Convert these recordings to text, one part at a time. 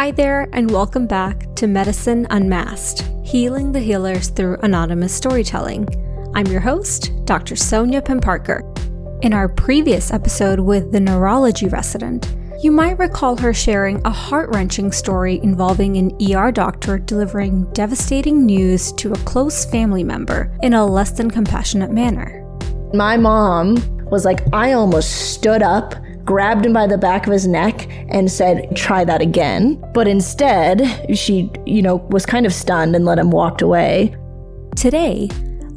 Hi there, and welcome back to Medicine Unmasked Healing the Healers Through Anonymous Storytelling. I'm your host, Dr. Sonia Pimparker. In our previous episode with the neurology resident, you might recall her sharing a heart wrenching story involving an ER doctor delivering devastating news to a close family member in a less than compassionate manner. My mom was like, I almost stood up, grabbed him by the back of his neck, and said, Try that again. But instead, she, you know, was kind of stunned and let him walk away. Today,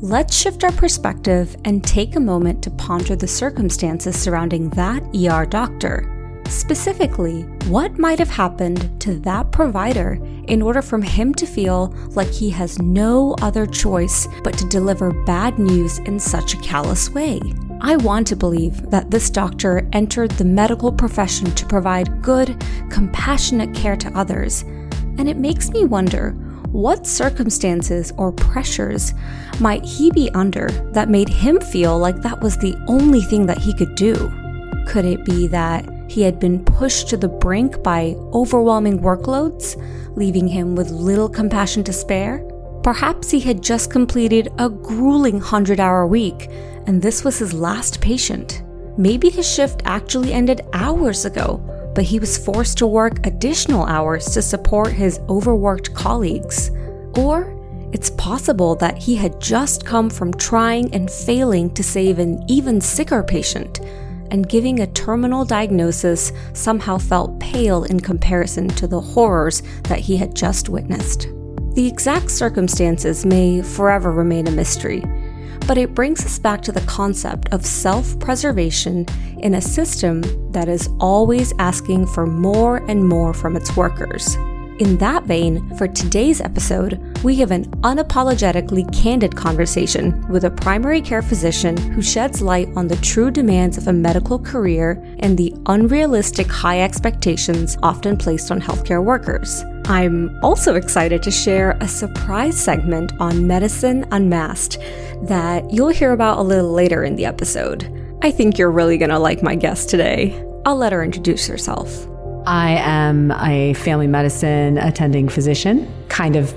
let's shift our perspective and take a moment to ponder the circumstances surrounding that ER doctor. Specifically, what might have happened to that provider in order for him to feel like he has no other choice but to deliver bad news in such a callous way? I want to believe that this doctor entered the medical profession to provide good, compassionate care to others, and it makes me wonder what circumstances or pressures might he be under that made him feel like that was the only thing that he could do? Could it be that he had been pushed to the brink by overwhelming workloads, leaving him with little compassion to spare. Perhaps he had just completed a grueling 100 hour week, and this was his last patient. Maybe his shift actually ended hours ago, but he was forced to work additional hours to support his overworked colleagues. Or it's possible that he had just come from trying and failing to save an even sicker patient and giving a terminal diagnosis somehow felt pale in comparison to the horrors that he had just witnessed. The exact circumstances may forever remain a mystery, but it brings us back to the concept of self preservation in a system that is always asking for more and more from its workers. In that vein, for today's episode, we have an unapologetically candid conversation with a primary care physician who sheds light on the true demands of a medical career and the unrealistic high expectations often placed on healthcare workers. I'm also excited to share a surprise segment on Medicine Unmasked that you'll hear about a little later in the episode. I think you're really gonna like my guest today. I'll let her introduce herself. I am a family medicine attending physician, kind of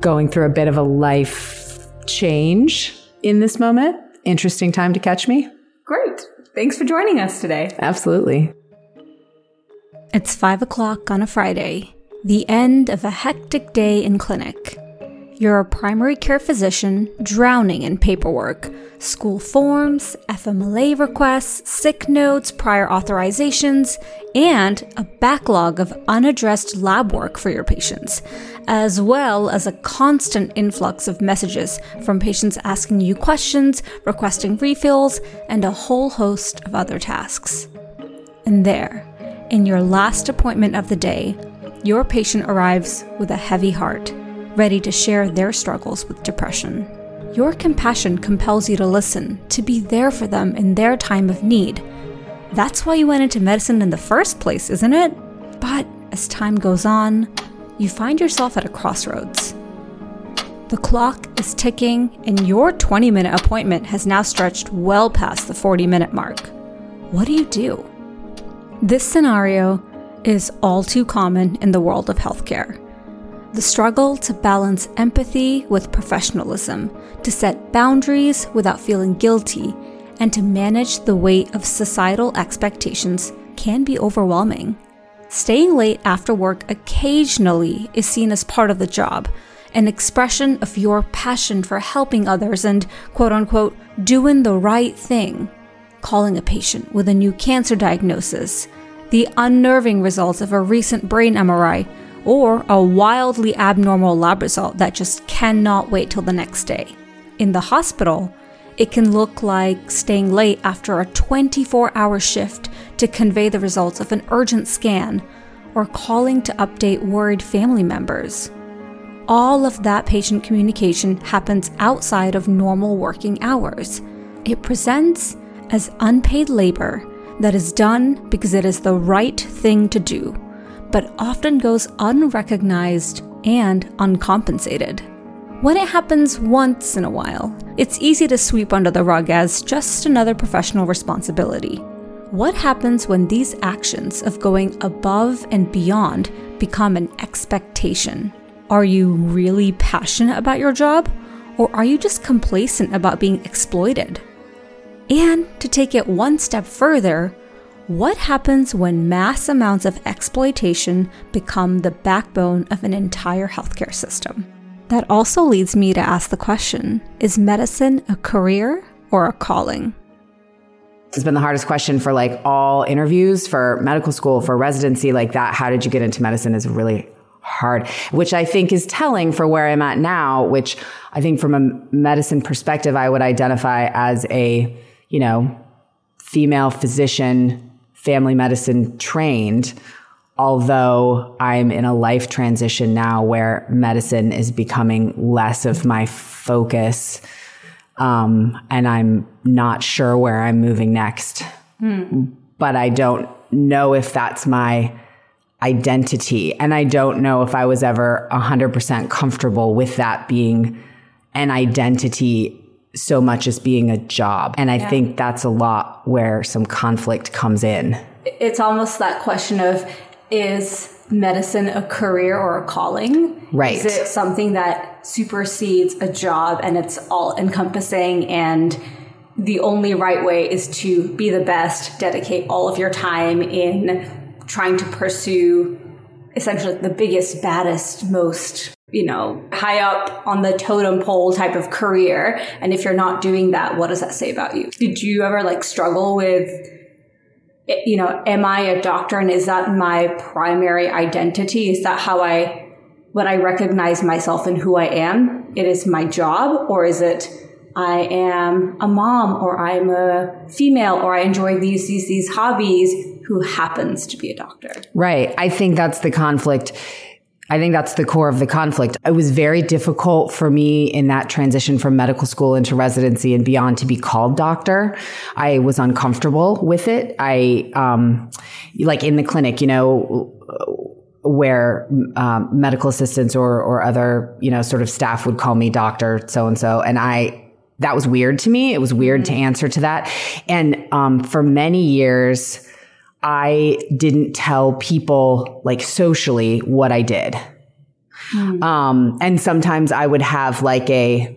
going through a bit of a life change in this moment. Interesting time to catch me. Great. Thanks for joining us today. Absolutely. It's five o'clock on a Friday, the end of a hectic day in clinic. You're a primary care physician drowning in paperwork school forms, FMLA requests, sick notes, prior authorizations, and a backlog of unaddressed lab work for your patients, as well as a constant influx of messages from patients asking you questions, requesting refills, and a whole host of other tasks. And there, in your last appointment of the day, your patient arrives with a heavy heart ready to share their struggles with depression. Your compassion compels you to listen, to be there for them in their time of need. That's why you went into medicine in the first place, isn't it? But as time goes on, you find yourself at a crossroads. The clock is ticking, and your 20 minute appointment has now stretched well past the 40 minute mark. What do you do? This scenario is all too common in the world of healthcare. The struggle to balance empathy with professionalism, to set boundaries without feeling guilty, and to manage the weight of societal expectations can be overwhelming. Staying late after work occasionally is seen as part of the job, an expression of your passion for helping others and, quote unquote, doing the right thing. Calling a patient with a new cancer diagnosis, the unnerving results of a recent brain MRI, or a wildly abnormal lab result that just cannot wait till the next day. In the hospital, it can look like staying late after a 24 hour shift to convey the results of an urgent scan, or calling to update worried family members. All of that patient communication happens outside of normal working hours. It presents as unpaid labor that is done because it is the right thing to do but often goes unrecognized and uncompensated. When it happens once in a while, it's easy to sweep under the rug as just another professional responsibility. What happens when these actions of going above and beyond become an expectation? Are you really passionate about your job? Or are you just complacent about being exploited? And to take it one step further, what happens when mass amounts of exploitation become the backbone of an entire healthcare system? That also leads me to ask the question Is medicine a career or a calling? It's been the hardest question for like all interviews for medical school, for residency, like that. How did you get into medicine is really hard, which I think is telling for where I'm at now, which I think from a medicine perspective, I would identify as a, you know, female physician family medicine trained, although I'm in a life transition now where medicine is becoming less of my focus. Um, and I'm not sure where I'm moving next. Mm. But I don't know if that's my identity. And I don't know if I was ever 100% comfortable with that being an identity so much as being a job. And I yeah. think that's a lot where some conflict comes in. It's almost that question of is medicine a career or a calling? Right. Is it something that supersedes a job and it's all encompassing and the only right way is to be the best, dedicate all of your time in trying to pursue essentially the biggest, baddest, most you know, high up on the totem pole type of career. And if you're not doing that, what does that say about you? Did you ever like struggle with, you know, am I a doctor and is that my primary identity? Is that how I, when I recognize myself and who I am, it is my job or is it I am a mom or I'm a female or I enjoy these, these, these hobbies who happens to be a doctor? Right. I think that's the conflict I think that's the core of the conflict. It was very difficult for me in that transition from medical school into residency and beyond to be called doctor. I was uncomfortable with it. I, um, like in the clinic, you know, where um, medical assistants or, or other, you know, sort of staff would call me doctor so and so. And I, that was weird to me. It was weird mm-hmm. to answer to that. And um, for many years, I didn't tell people like socially what I did. Mm. Um, and sometimes I would have like a,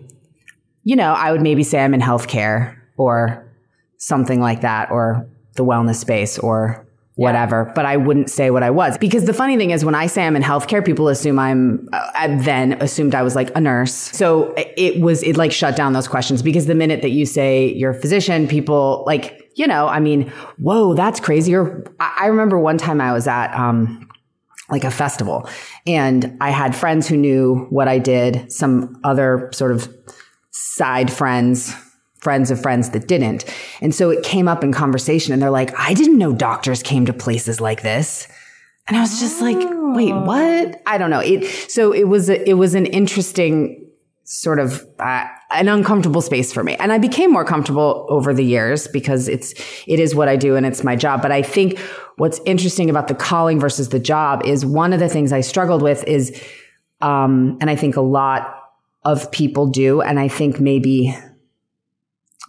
you know, I would maybe say I'm in healthcare or something like that, or the wellness space or whatever, yeah. but I wouldn't say what I was. Because the funny thing is, when I say I'm in healthcare, people assume I'm, uh, then assumed I was like a nurse. So it was, it like shut down those questions because the minute that you say you're a physician, people like, you know, I mean, whoa, that's crazy. Or I remember one time I was at, um, like a festival and I had friends who knew what I did, some other sort of side friends, friends of friends that didn't. And so it came up in conversation and they're like, I didn't know doctors came to places like this. And I was just like, wait, oh. what? I don't know. It, so it was, a, it was an interesting sort of uh, an uncomfortable space for me. And I became more comfortable over the years because it's it is what I do and it's my job. But I think what's interesting about the calling versus the job is one of the things I struggled with is um and I think a lot of people do and I think maybe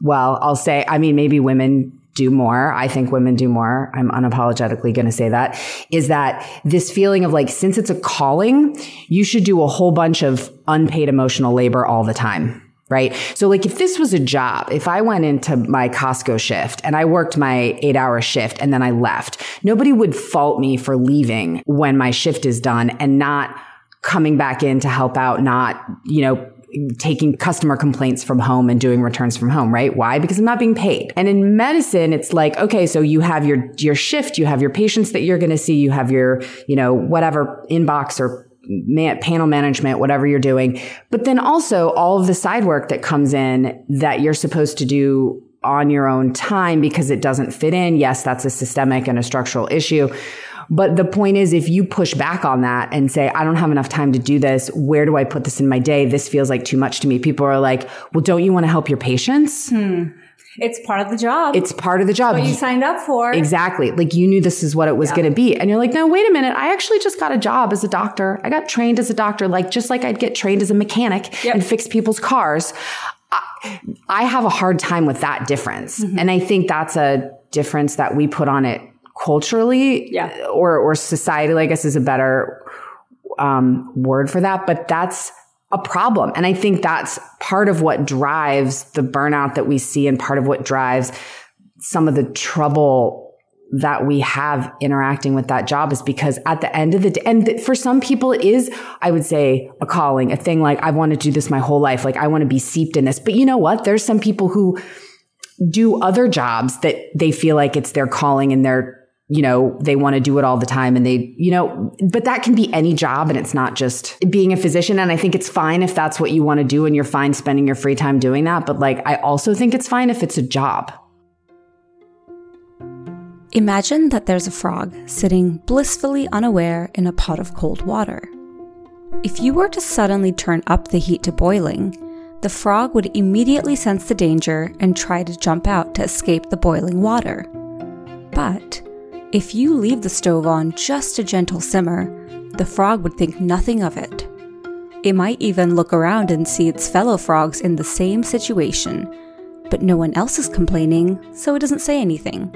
well, I'll say I mean maybe women do more. I think women do more. I'm unapologetically going to say that is that this feeling of like, since it's a calling, you should do a whole bunch of unpaid emotional labor all the time. Right. So like if this was a job, if I went into my Costco shift and I worked my eight hour shift and then I left, nobody would fault me for leaving when my shift is done and not coming back in to help out, not, you know, taking customer complaints from home and doing returns from home, right? Why? Because I'm not being paid. And in medicine, it's like, okay, so you have your, your shift, you have your patients that you're going to see, you have your, you know, whatever inbox or man, panel management, whatever you're doing. But then also all of the side work that comes in that you're supposed to do on your own time because it doesn't fit in. Yes, that's a systemic and a structural issue. But the point is, if you push back on that and say, I don't have enough time to do this, where do I put this in my day? This feels like too much to me. People are like, well, don't you want to help your patients? Hmm. It's part of the job. It's part of the job. what you signed up for. Exactly. Like you knew this is what it was yeah. going to be. And you're like, no, wait a minute. I actually just got a job as a doctor. I got trained as a doctor, like just like I'd get trained as a mechanic yep. and fix people's cars. I, I, have a hard time with that difference. Mm-hmm. And I think that's a difference that we put on it culturally Yeah. or or society i guess is a better um, word for that but that's a problem and i think that's part of what drives the burnout that we see and part of what drives some of the trouble that we have interacting with that job is because at the end of the day, and for some people it is, I would say a calling, a thing like, I want to do this my whole life. Like I want to be seeped in this. But you know what? There's some people who do other jobs that they feel like it's their calling and they're, you know, they want to do it all the time and they, you know, but that can be any job and it's not just being a physician. And I think it's fine if that's what you want to do and you're fine spending your free time doing that. But like, I also think it's fine if it's a job. Imagine that there's a frog sitting blissfully unaware in a pot of cold water. If you were to suddenly turn up the heat to boiling, the frog would immediately sense the danger and try to jump out to escape the boiling water. But if you leave the stove on just a gentle simmer, the frog would think nothing of it. It might even look around and see its fellow frogs in the same situation, but no one else is complaining, so it doesn't say anything.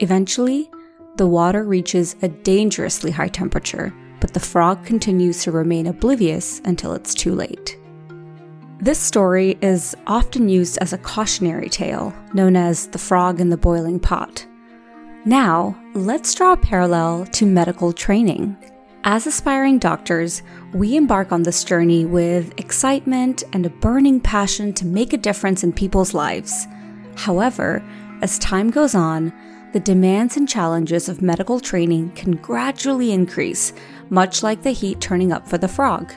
Eventually, the water reaches a dangerously high temperature, but the frog continues to remain oblivious until it's too late. This story is often used as a cautionary tale, known as the frog in the boiling pot. Now, let's draw a parallel to medical training. As aspiring doctors, we embark on this journey with excitement and a burning passion to make a difference in people's lives. However, as time goes on, the demands and challenges of medical training can gradually increase, much like the heat turning up for the frog.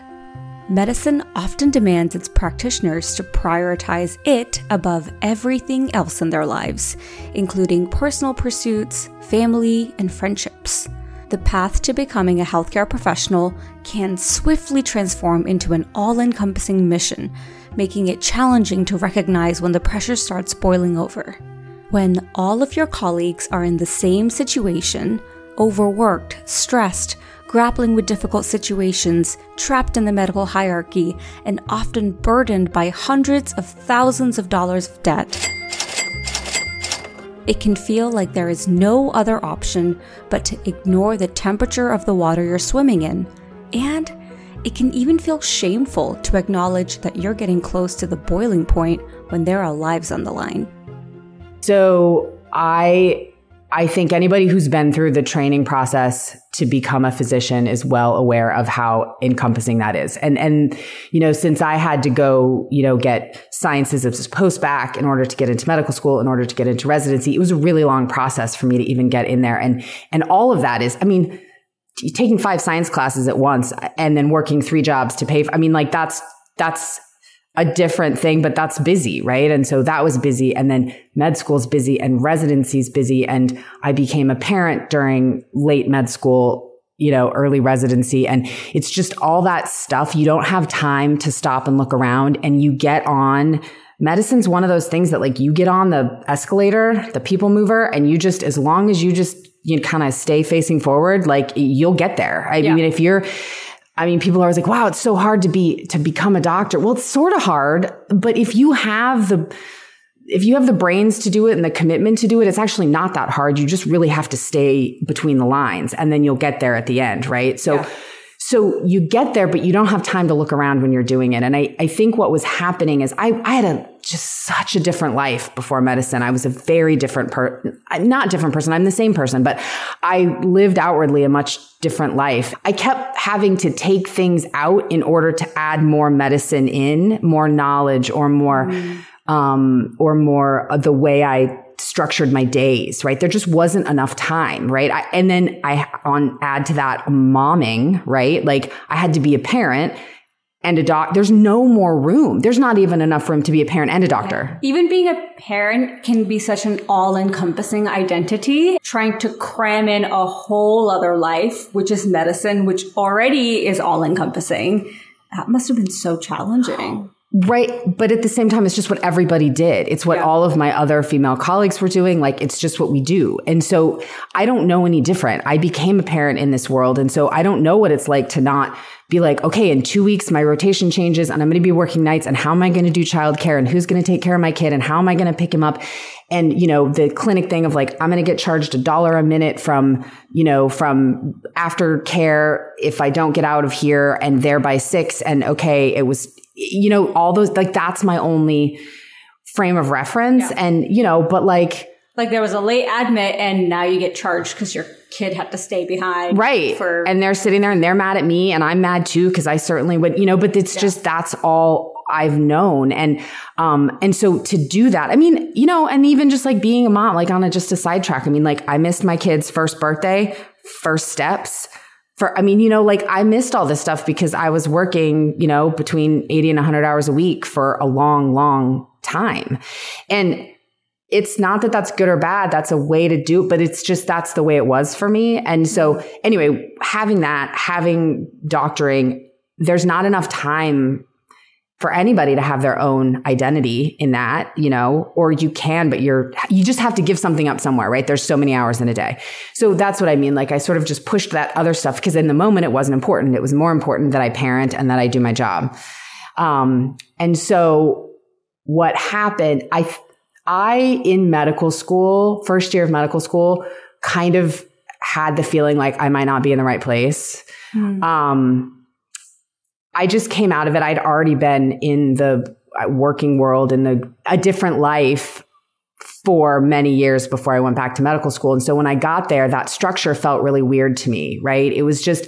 Medicine often demands its practitioners to prioritize it above everything else in their lives, including personal pursuits, family, and friendships. The path to becoming a healthcare professional can swiftly transform into an all encompassing mission, making it challenging to recognize when the pressure starts boiling over. When all of your colleagues are in the same situation, overworked, stressed, grappling with difficult situations, trapped in the medical hierarchy, and often burdened by hundreds of thousands of dollars of debt, it can feel like there is no other option but to ignore the temperature of the water you're swimming in. And it can even feel shameful to acknowledge that you're getting close to the boiling point when there are lives on the line. So I I think anybody who's been through the training process to become a physician is well aware of how encompassing that is. And and you know, since I had to go, you know, get sciences a post-bacc in order to get into medical school, in order to get into residency, it was a really long process for me to even get in there. And and all of that is, I mean, taking five science classes at once and then working three jobs to pay for, I mean, like that's that's a different thing, but that's busy, right? And so that was busy. And then med school's busy and residency's busy. And I became a parent during late med school, you know, early residency. And it's just all that stuff. You don't have time to stop and look around and you get on. Medicine's one of those things that like you get on the escalator, the people mover, and you just, as long as you just, you kind of stay facing forward, like you'll get there. I Yeah. mean, if you're, I mean, people are always like, wow, it's so hard to be, to become a doctor. Well, it's sort of hard, but if you have the, if you have the brains to do it and the commitment to do it, it's actually not that hard. You just really have to stay between the lines and then you'll get there at the end, right? So, Yeah. so you get there, but you don't have time to look around when you're doing it. And I, I think what was happening is I, I had a just such a different life before medicine. I was a very different per, not different person. I'm the same person, but I lived outwardly a much different life. I kept having to take things out in order to add more medicine in, more knowledge or more, um, or more of the way I structured my days, right? There just wasn't enough time, right? I, and then I on add to that momming, right? Like I had to be a parent and a doc. There's no more room. There's not even enough room to be a parent and a doctor. Even being a parent can be such an all encompassing identity, trying to cram in a whole other life, which is medicine, which already is all encompassing. That must have been so challenging. Right. But at the same time, it's just what everybody did. It's what Yeah. all of my other female colleagues were doing. Like, it's just what we do. And so I don't know any different. I became a parent in this world. And so I don't know what it's like to not be like, okay, in two weeks, my rotation changes and I'm going to be working nights. And how am I going to do childcare? And who's going to take care of my kid? And how am I going to pick him up? And, you know, the clinic thing of like, I'm going to get charged a dollar a minute from, you know, from after care if I don't get out of here and there by six. And okay, it was, you know, all those, like, that's my only frame of reference. And, you know, but like, Like there was a late admit and now you get charged because your kid had to stay behind. right. For and they're sitting there and they're mad at me and I'm mad too because I certainly would, you know, but it's just, that's all I've known. And, um, and so to do that, I mean, you know, and even just like being a mom, like on a, just a sidetrack, I mean, like I missed my kid's first birthday, first steps. For, I mean, you know, like I missed all this stuff because I was working, you know, between 80 and 100 hours a week for a long, long time. And it's not that that's good or bad. That's a way to do it, but it's just that's the way it was for me. And so, anyway, having that, having doctoring, there's not enough time for anybody to have their own identity in that, you know, or you can, but you're, you just have to give something up somewhere, right? There's so many hours in a day. So that's what I mean. Like I sort of just pushed that other stuff because in the moment it wasn't important. It was more important that I parent and that I do my job. Um, and so what happened, I, I in medical school, first year of medical school, kind of had the feeling like I might not be in the right place. Um, I just came out of it. I'd already been in the uh, working world in the a different life for many years before I went back to medical school. And so when I got there, that structure felt really weird to me, right? It was just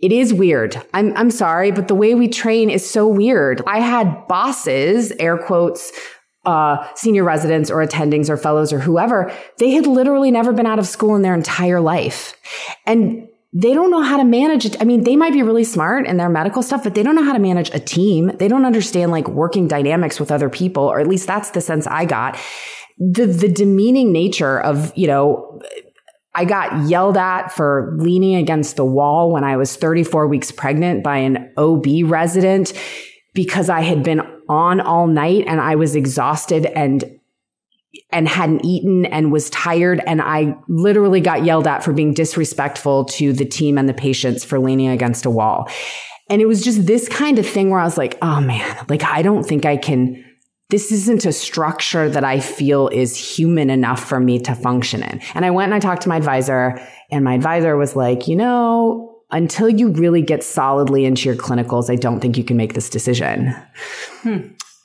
it is weird. I'm I'm sorry, but the way we train is so weird. I had bosses, air quotes, uh, senior residents or attendings or fellows or whoever, they had literally never been out of school in their entire life. And they don't know how to manage it. I mean, they might be really smart in their medical stuff, but they don't know how to manage a team. They don't understand like working dynamics with other people, or at least that's the sense I got. The the demeaning nature of, you know, I got yelled at for leaning against the wall when I was 34 weeks pregnant by an OB resident because I had been on all night and I was exhausted and and hadn't eaten and was tired and I literally got yelled at for being disrespectful to the team and the patients for leaning against a wall. And it was just this kind of thing where I was like, "Oh man, like I don't think I can this isn't a structure that I feel is human enough for me to function in. And I went and I talked to my advisor, and my advisor was like, you know, until you really get solidly into your clinicals, I don't think you can make this decision. Hmm.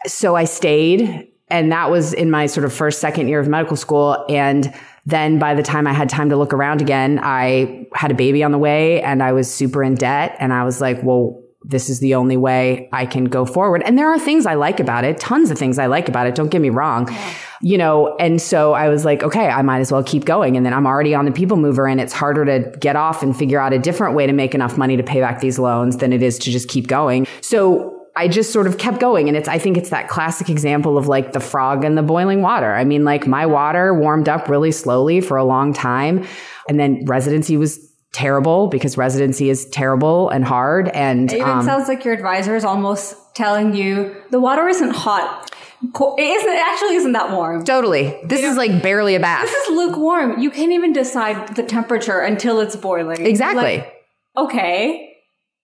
So I stayed, and that was in my sort of first, second year of medical school. And then by the time I had time to look around again, I had a baby on the way and I was super in debt. And I was like, well, this is the only way I can go forward. And there are things I like about it, tons of things I like about it. Don't get me wrong. You know, and so I was like, okay, I might as well keep going. And then I'm already on the people mover and it's harder to get off and figure out a different way to make enough money to pay back these loans than it is to just keep going. So I just sort of kept going. And it's, I think it's that classic example of like the frog and the boiling water. I mean, like my water warmed up really slowly for a long time. And then residency was terrible because residency is terrible and hard. And It even um, sounds like your advisor is almost telling you the water isn't hot. It isn't. It actually isn't that warm. totally, this is like barely a bath. This is lukewarm. You can't even decide the temperature until it's boiling. Exactly. Like, okay,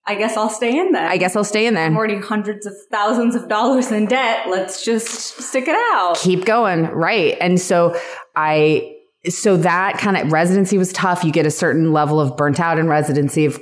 I guess I'll stay in then. I guess I'll stay in there. I'm already hundreds of thousands of dollars in debt. Let's just stick it out. keep going right and so i so that kind of residency was tough you get a certain level of burnt out in residency of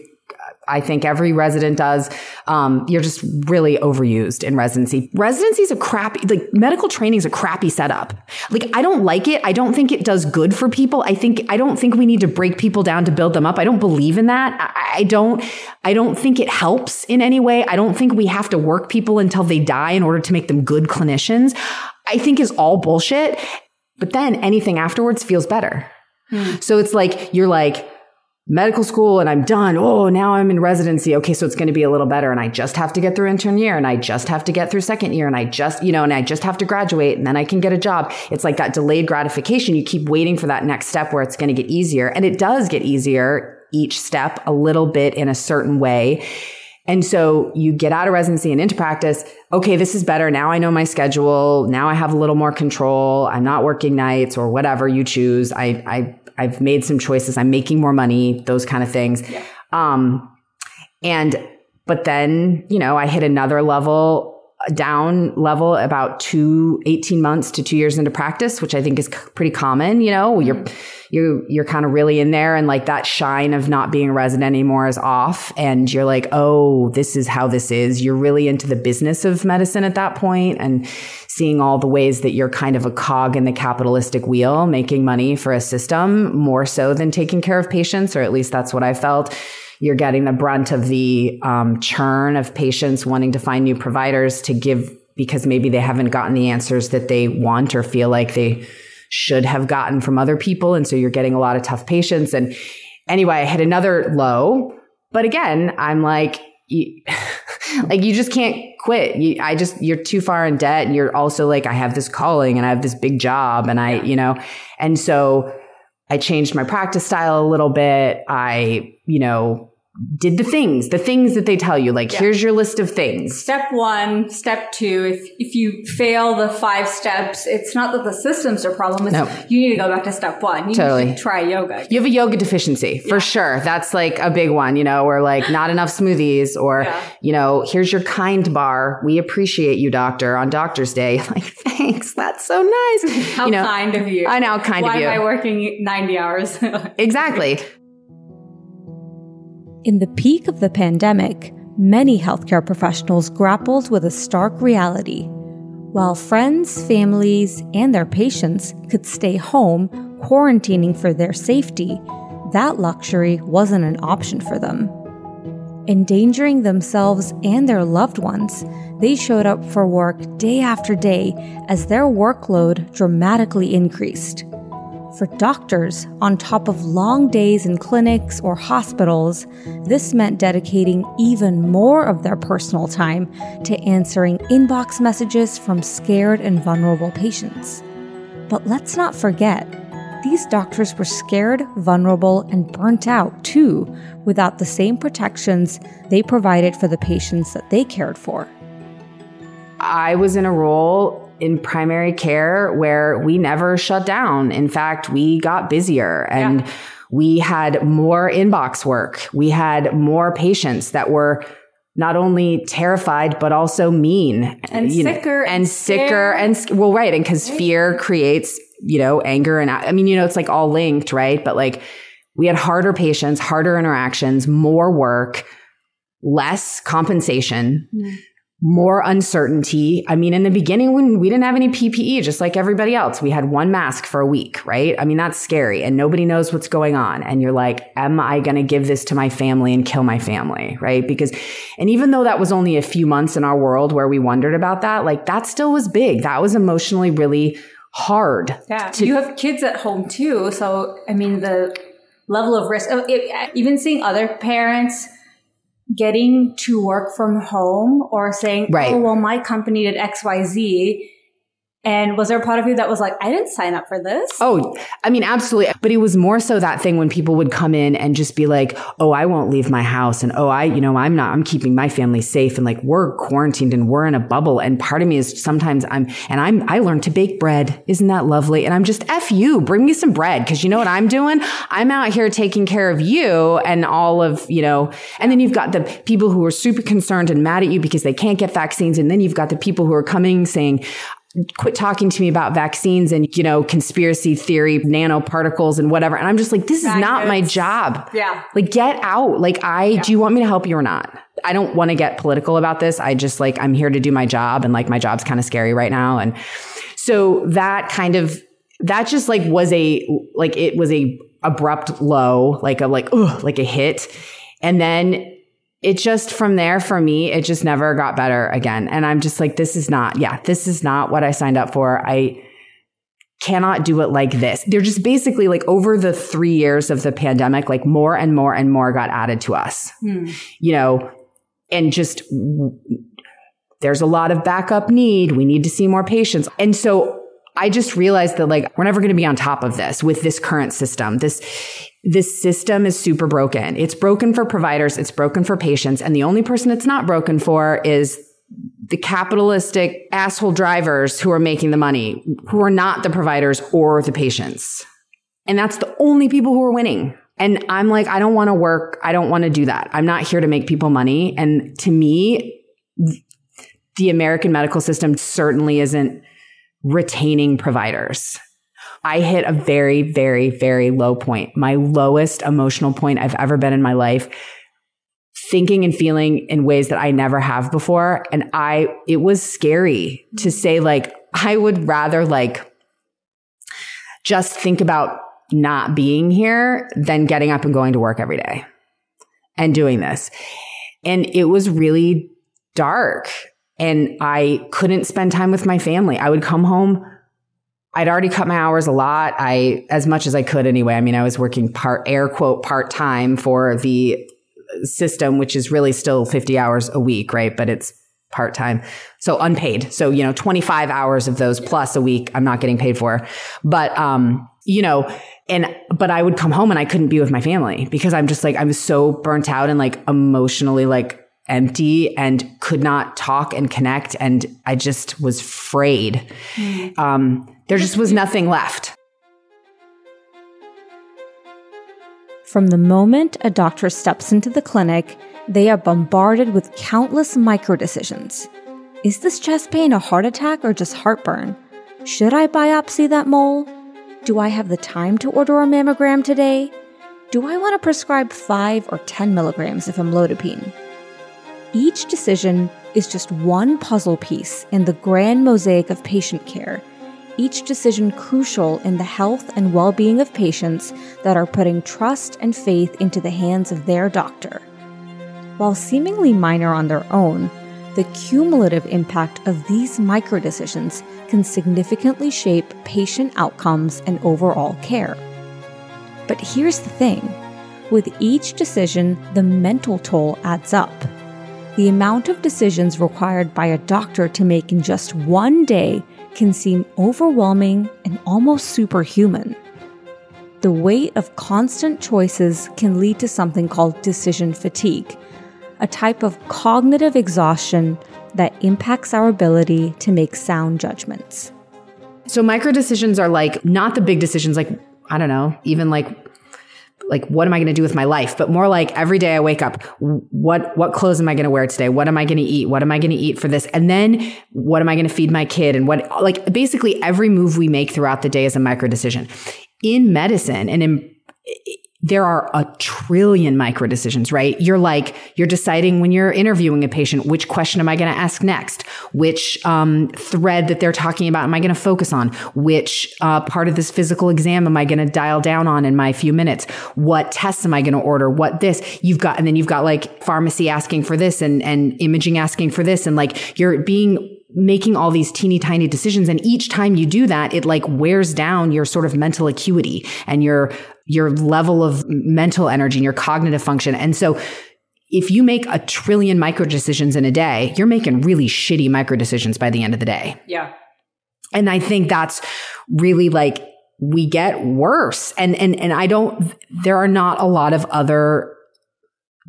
I think every resident does. Um, you're just really overused in residency. Residency is a crappy, like medical training is a crappy setup. Like I don't like it. I don't think it does good for people. I think I don't think we need to break people down to build them up. I don't believe in that. I, I don't. I don't think it helps in any way. I don't think we have to work people until they die in order to make them good clinicians. I think is all bullshit. But then anything afterwards feels better. So it's like you're like medical school and I'm done. Oh, now I'm in residency. Okay, so it's going to be a little better and I just have to get through intern year and I just have to get through second year and I just, you know, and I just have to graduate and then I can get a job. It's like that delayed gratification. You keep waiting for that next step where it's going to get easier and it does get easier each step a little bit in a certain way. And so you get out of residency and into practice. Okay, this is better. Now I know my schedule. Now I have a little more control. I'm not working nights or whatever you choose. I, I, I've made some choices. I'm making more money, those kind of things. Yeah. Um, and, but then, you know, I hit another level down level about two, 18 months to two years into practice, which I think is pretty common. You know, you're, mm-hmm. you, you're kind of really in there and like that shine of not being a resident anymore is off. And you're like, oh, this is how this is. You're really into the business of medicine at that point and seeing all the ways that you're kind of a cog in the capitalistic wheel, making money for a system more so than taking care of patients, or at least that's what I felt you're getting the brunt of the um, churn of patients wanting to find new providers to give because maybe they haven't gotten the answers that they want or feel like they should have gotten from other people. And so you're getting a lot of tough patients. And anyway, I had another low. But again, I'm like, you, like you just can't quit. You, I just, you're too far in debt. And you're also like, I have this calling and I have this big job and I, you know, and so I changed my practice style a little bit. I, you know, did the things, the things that they tell you, like, yeah. here's your list of things. Step one, step two. If, if you fail the five steps, it's not that the systems are problem. Nope. you need to go back to step one. You totally. need to try yoga. You have a yoga deficiency for yeah. sure. That's like a big one, you know, or like not enough smoothies or, yeah. you know, here's your kind bar. We appreciate you, doctor, on doctor's day. Like, thanks. That's so nice. How you know, kind of you. I know, kind Why of you. Why am I working 90 hours? exactly. In the peak of the pandemic, many healthcare professionals grappled with a stark reality. While friends, families, and their patients could stay home, quarantining for their safety, that luxury wasn't an option for them. Endangering themselves and their loved ones, they showed up for work day after day as their workload dramatically increased. For doctors, on top of long days in clinics or hospitals, this meant dedicating even more of their personal time to answering inbox messages from scared and vulnerable patients. But let's not forget, these doctors were scared, vulnerable, and burnt out too, without the same protections they provided for the patients that they cared for. I was in a role in primary care where we never shut down. In fact, we got busier and yeah. we had more inbox work. We had more patients that were not only terrified but also mean and sicker know, and, sicker and well right and cuz fear creates you know anger and I mean you know it's like all linked right but like we had harder patients harder interactions more work less compensation mm more uncertainty. I mean, in the beginning, when we didn't have any PPE, just like everybody else, we had one mask for a week, right? I mean, that's scary and nobody knows what's going on. And you're like, am I going to give this to my family and kill my family? Right. Because, and even though that was only a few months in our world where we wondered about that, like that still was big. That was emotionally really hard. Yeah. To- you have kids at home too. So, I mean, the level of risk, oh, even seeing other parents, getting to work from home or saying, right. oh, well, my company did XYZ and was there a part of you that was like, I didn't sign up for this? Oh, I mean, absolutely. But it was more so that thing when people would come in and just be like, oh, I won't leave my house. And oh, I, you know, I'm not, I'm keeping my family safe. And like, we're quarantined and we're in a bubble. And part of me is sometimes I'm, and I'm, I learned to bake bread. Isn't that lovely? And I'm just, F you, bring me some bread. Cause you know what I'm doing? I'm out here taking care of you and all of, you know, and then you've got the people who are super concerned and mad at you because they can't get vaccines. And then you've got the people who are coming saying, quit talking to me about vaccines and, you know, conspiracy theory, nanoparticles and whatever. And I'm just like, this is not my job. Yeah. Like, get out. Like, I, yeah. do you want me to help you or not? I don't want to get political about this. I just like, I'm here to do my job and like my job's kind of scary right now. And so that kind of, that just like was a, like, it was a abrupt low, like a, like, ugh, like a hit. And then it just from there for me, it just never got better again. And I'm just like, this is not, yeah, this is not what I signed up for. I cannot do it like this. They're just basically like over the three years of the pandemic, like more and more and more got added to us, hmm. you know, and just there's a lot of backup need. We need to see more patients. And so I just realized that like we're never going to be on top of this with this current system. This this system is super broken. It's broken for providers, it's broken for patients, and the only person it's not broken for is the capitalistic asshole drivers who are making the money, who are not the providers or the patients. And that's the only people who are winning. And I'm like, I don't want to work. I don't want to do that. I'm not here to make people money. And to me, the American medical system certainly isn't retaining providers. I hit a very, very, very low point, my lowest emotional point I've ever been in my life, thinking and feeling in ways that I never have before. And I, it was scary to mm. say, like, I would rather, like, just think about not being here than getting up and going to work every day and doing this. And it was really dark. And I couldn't spend time with my family. I would come home. I'd already cut my hours a lot. I, as much as I could anyway. I mean, I was working part, air quote, part time for the system, which is really still 50 hours a week, right? But it's part time. So unpaid. So, you know, 25 hours of those plus a week I'm not getting paid for. But, um, you know, and but I would come home and I couldn't be with my family because I'm just like I'm so burnt out and like emotionally like empty and could not talk and connect and I just was frayed. Mm. Um, there just was nothing left. From the moment a doctor steps into the clinic, they are bombarded with countless micro decisions. Is this chest pain a heart attack or just heartburn? Should I biopsy that mole? Do I have the time to order a mammogram today? Do I want to prescribe 5 or 10 milligrams of amlodipine? Each decision is just one puzzle piece in the grand mosaic of patient care, each decision crucial in the health and well being of patients that are putting trust and faith into the hands of their doctor. While seemingly minor on their own, the cumulative impact of these micro decisions can significantly shape patient outcomes and overall care. But here's the thing with each decision, the mental toll adds up. The amount of decisions required by a doctor to make in just one day can seem overwhelming and almost superhuman. The weight of constant choices can lead to something called decision fatigue, a type of cognitive exhaustion that impacts our ability to make sound judgments. So micro decisions are like not the big decisions like I don't know, even like like what am I going to do with my life, but more like every day I wake up, what what clothes am I going to wear today? What am I going to eat? What am I going to eat for this? And then what am I going to feed my kid and what like basically every move we make throughout the day is a micro decision. In medicine and in there are a trillion micro decisions, right? You're like, you're deciding when you're interviewing a patient, which question am I going to ask next? Which um, thread that they're talking about am I going to focus on? Which uh, part of this physical exam am I going to dial down on in my few minutes? What tests am I going to order? What this? You've got, and then you've got like pharmacy asking for this and, and imaging asking for this. And like you're being making all these teeny tiny decisions and each time you do that it like wears down your sort of mental acuity and your your level of mental energy and your cognitive function. And so if you make a trillion micro decisions in a day, you're making really shitty micro decisions by the end of the day. Yeah. And I think that's really like we get worse. And and and I don't there are not a lot of other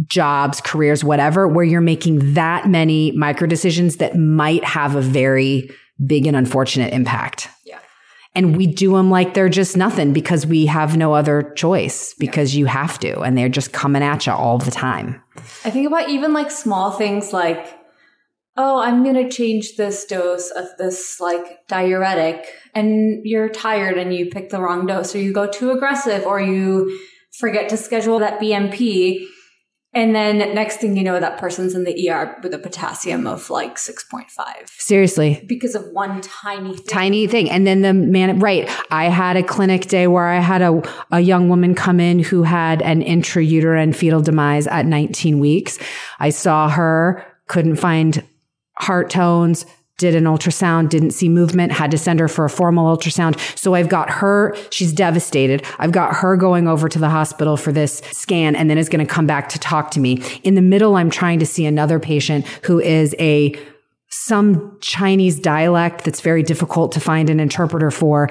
jobs, careers, whatever, where you're making that many micro decisions that might have a very big and unfortunate impact and we do them like they're just nothing because we have no other choice because you have to and they're just coming at you all the time. I think about even like small things like oh i'm going to change this dose of this like diuretic and you're tired and you pick the wrong dose or you go too aggressive or you forget to schedule that bmp and then next thing you know, that person's in the ER with a potassium of like 6.5. Seriously. Because of one tiny thing. Tiny thing. And then the man, right. I had a clinic day where I had a, a young woman come in who had an intrauterine fetal demise at 19 weeks. I saw her, couldn't find heart tones, did an ultrasound, didn't see movement, had to send her for a formal ultrasound. So I've got her, she's devastated. I've got her going over to the hospital for this scan and then is going to come back to talk to me. In the middle, I'm trying to see another patient who is a some Chinese dialect that's very difficult to find an interpreter for.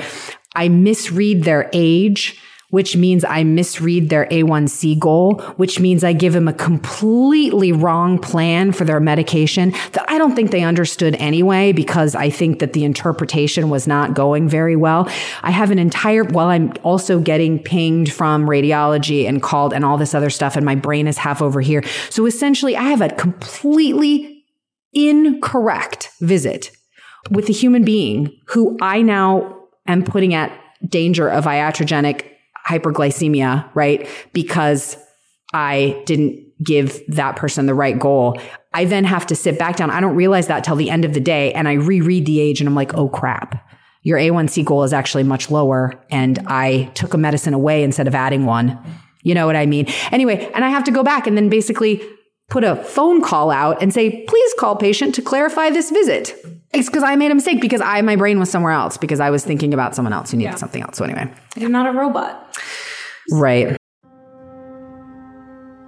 I misread their age which means I misread their A1C goal, which means I give them a completely wrong plan for their medication that I don't think they understood anyway, because I think that the interpretation was not going very well. I have an entire, while I'm also getting pinged from radiology and called and all this other stuff, and my brain is half over here. So essentially, I have a completely incorrect visit with a human being who I now am putting at danger of iatrogenic hyperglycemia, right? Because I didn't give that person the right goal. I then have to sit back down. I don't realize that till the end of the day. And I reread the age and I'm like, oh crap. Your A1C goal is actually much lower. And I took a medicine away instead of adding one. You know what I mean? Anyway, and I have to go back and then basically put a phone call out and say, please call patient to clarify this visit. It's because I made a mistake because I my brain was somewhere else because I was thinking about someone else who needed yeah. something else. So anyway. You're not a robot. Right.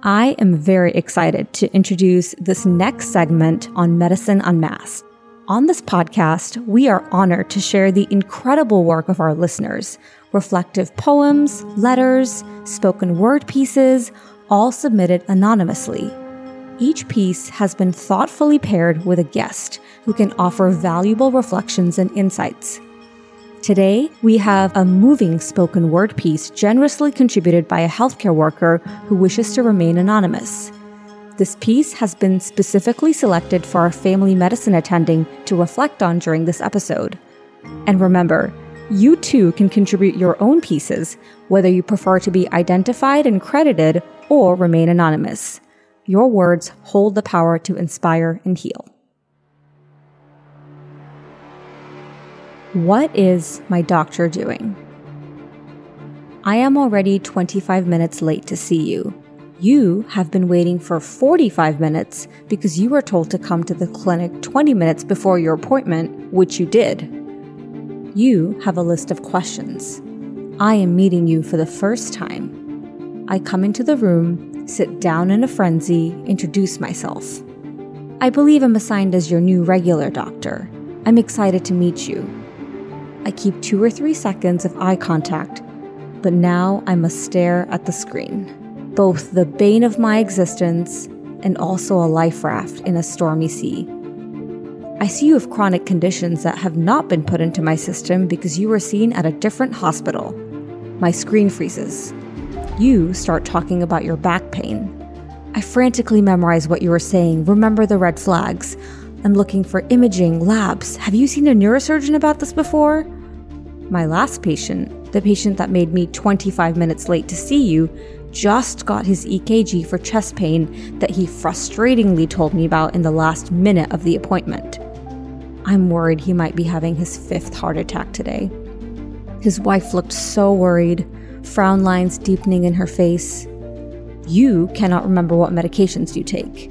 I am very excited to introduce this next segment on Medicine Unmasked. On this podcast, we are honored to share the incredible work of our listeners reflective poems, letters, spoken word pieces, all submitted anonymously. Each piece has been thoughtfully paired with a guest who can offer valuable reflections and insights. Today, we have a moving spoken word piece generously contributed by a healthcare worker who wishes to remain anonymous. This piece has been specifically selected for our family medicine attending to reflect on during this episode. And remember, you too can contribute your own pieces, whether you prefer to be identified and credited or remain anonymous. Your words hold the power to inspire and heal. What is my doctor doing? I am already 25 minutes late to see you. You have been waiting for 45 minutes because you were told to come to the clinic 20 minutes before your appointment, which you did. You have a list of questions. I am meeting you for the first time. I come into the room sit down in a frenzy, introduce myself. I believe I'm assigned as your new regular doctor. I'm excited to meet you. I keep two or three seconds of eye contact, but now I must stare at the screen. Both the bane of my existence and also a life raft in a stormy sea. I see you have chronic conditions that have not been put into my system because you were seen at a different hospital. My screen freezes. You start talking about your back pain. I frantically memorize what you were saying, remember the red flags. I'm looking for imaging, labs. Have you seen a neurosurgeon about this before? My last patient, the patient that made me 25 minutes late to see you, just got his EKG for chest pain that he frustratingly told me about in the last minute of the appointment. I'm worried he might be having his fifth heart attack today. His wife looked so worried frown lines deepening in her face. You cannot remember what medications you take.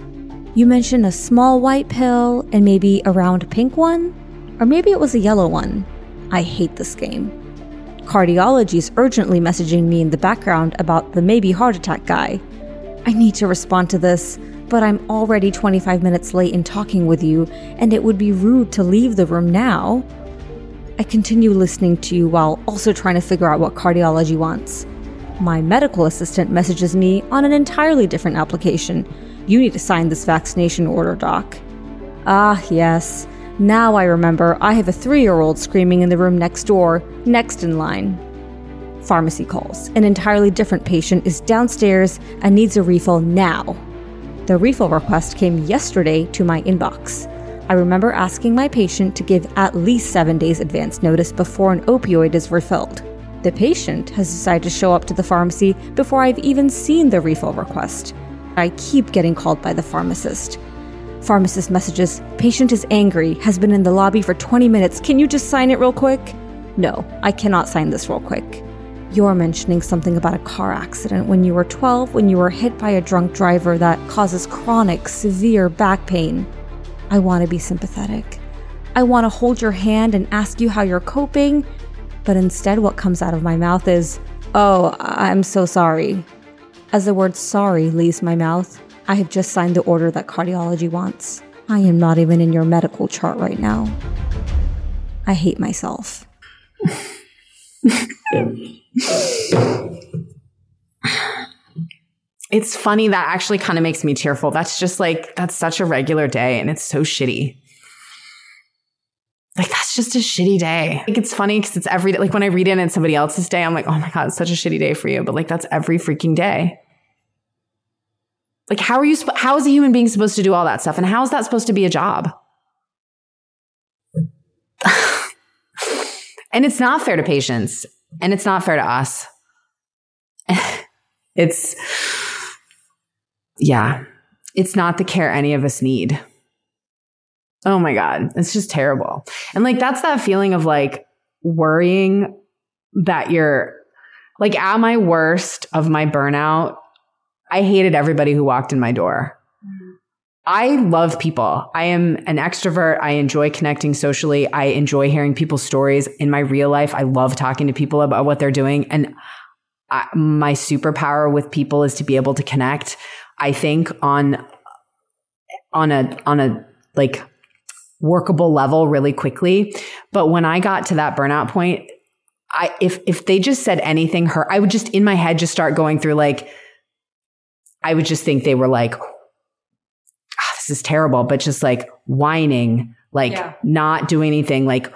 You mentioned a small white pill and maybe a round pink one? Or maybe it was a yellow one. I hate this game. Cardiology is urgently messaging me in the background about the maybe heart attack guy. I need to respond to this, but I'm already 25 minutes late in talking with you, and it would be rude to leave the room now. I continue listening to you while also trying to figure out what cardiology wants. My medical assistant messages me on an entirely different application. You need to sign this vaccination order, Doc. Ah, yes. Now I remember I have a three year old screaming in the room next door, next in line. Pharmacy calls. An entirely different patient is downstairs and needs a refill now. The refill request came yesterday to my inbox. I remember asking my patient to give at least seven days advance notice before an opioid is refilled. The patient has decided to show up to the pharmacy before I've even seen the refill request. I keep getting called by the pharmacist. Pharmacist messages, patient is angry, has been in the lobby for 20 minutes. Can you just sign it real quick? No, I cannot sign this real quick. You're mentioning something about a car accident when you were 12 when you were hit by a drunk driver that causes chronic, severe back pain. I want to be sympathetic. I want to hold your hand and ask you how you're coping, but instead, what comes out of my mouth is, Oh, I'm so sorry. As the word sorry leaves my mouth, I have just signed the order that cardiology wants. I am not even in your medical chart right now. I hate myself. it's funny that actually kind of makes me tearful. That's just like, that's such a regular day and it's so shitty. Like, that's just a shitty day. Like, it's funny because it's every day. Like, when I read it and somebody else's day, I'm like, oh my God, it's such a shitty day for you. But like, that's every freaking day. Like, how are you, how is a human being supposed to do all that stuff? And how is that supposed to be a job? and it's not fair to patients and it's not fair to us. it's, yeah, it's not the care any of us need. Oh my God. It's just terrible. And like, that's that feeling of like worrying that you're like at my worst of my burnout. I hated everybody who walked in my door. Mm-hmm. I love people. I am an extrovert. I enjoy connecting socially. I enjoy hearing people's stories in my real life. I love talking to people about what they're doing. And I, my superpower with people is to be able to connect. I think on, on a, on a like workable level really quickly. But when I got to that burnout point, I, if, if they just said anything hurt, I would just in my head just start going through like, I would just think they were like, oh, this is terrible, but just like whining, like yeah. not doing anything, like,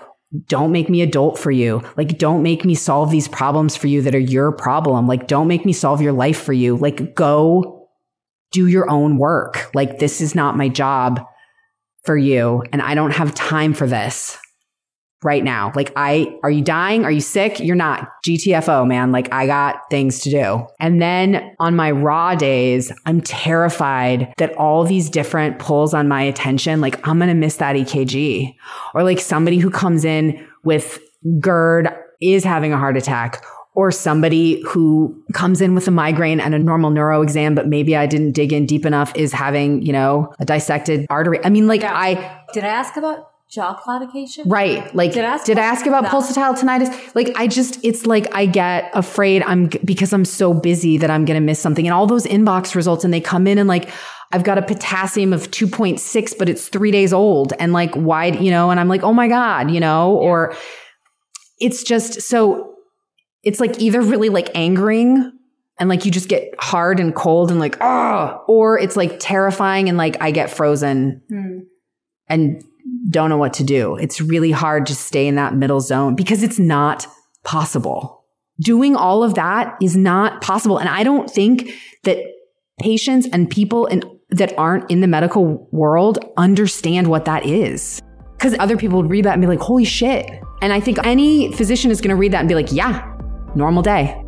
don't make me adult for you. Like, don't make me solve these problems for you that are your problem. Like, don't make me solve your life for you. Like, go do your own work. Like, this is not my job for you. And I don't have time for this right now. Like, I, are you dying? Are you sick? You're not. GTFO, man. Like, I got things to do. And then on my raw days, I'm terrified that all these different pulls on my attention, like, I'm going to miss that EKG. Or like somebody who comes in with GERD is having a heart attack or somebody who comes in with a migraine and a normal neuro exam, but maybe I didn't dig in deep enough is having, you know, a dissected artery. I mean, like yeah. I did I ask about jaw claudication? Right. Like, did I ask, did I ask about pulsatile tinnitus? Like, I just, it's like I get afraid I'm, because I'm so busy that I'm going to miss something. And all those inbox results, and they come in and like, I've got a potassium of 2.6, but it's three days old. And like, why, you know, and I'm like, oh my God, you know, yeah. or it's just so it's like either really like angering and like you just get hard and cold and like, oh, or it's like terrifying and like I get frozen hmm. and don't know what to do. It's really hard to stay in that middle zone because it's not possible. Doing all of that is not possible. And I don't think that patients and people in, that aren't in the medical world understand what that is. Because other people would read that and be like, holy shit. And I think any physician is going to read that and be like, yeah, normal day.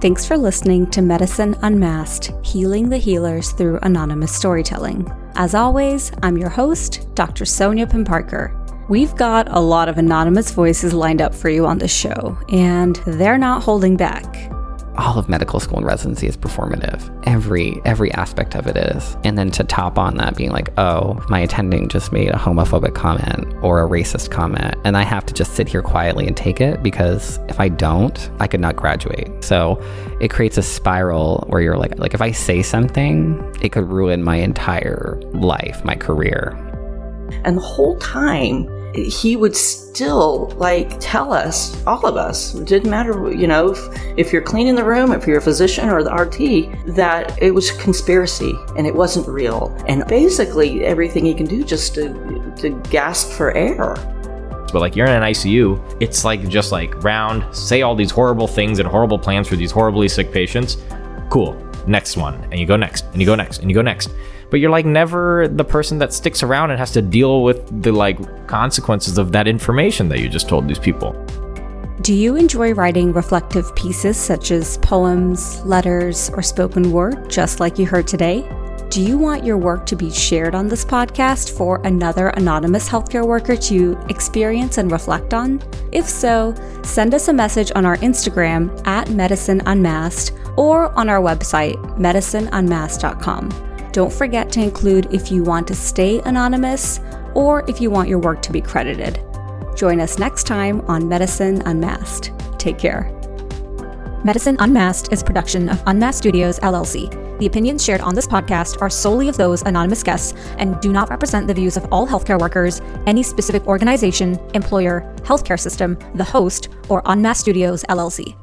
Thanks for listening to Medicine Unmasked Healing the Healers Through Anonymous Storytelling. As always, I'm your host, Dr. Sonia Pimparker. We've got a lot of anonymous voices lined up for you on this show, and they're not holding back all of medical school and residency is performative. Every every aspect of it is. And then to top on that being like, oh, my attending just made a homophobic comment or a racist comment and I have to just sit here quietly and take it because if I don't, I could not graduate. So it creates a spiral where you're like like if I say something, it could ruin my entire life, my career. And the whole time he would still like tell us, all of us, it didn't matter, you know, if, if you're cleaning the room, if you're a physician or the RT, that it was conspiracy and it wasn't real. And basically everything he can do just to, to gasp for air. But like you're in an ICU, it's like just like round, say all these horrible things and horrible plans for these horribly sick patients. Cool. Next one. And you go next, and you go next, and you go next but you're like never the person that sticks around and has to deal with the like consequences of that information that you just told these people. Do you enjoy writing reflective pieces such as poems, letters, or spoken word, just like you heard today? Do you want your work to be shared on this podcast for another anonymous healthcare worker to experience and reflect on? If so, send us a message on our Instagram at Medicine Unmasked or on our website, medicineunmasked.com. Don't forget to include if you want to stay anonymous or if you want your work to be credited. Join us next time on Medicine Unmasked. Take care. Medicine Unmasked is production of Unmasked Studios LLC. The opinions shared on this podcast are solely of those anonymous guests and do not represent the views of all healthcare workers, any specific organization, employer, healthcare system, the host, or Unmasked Studios LLC.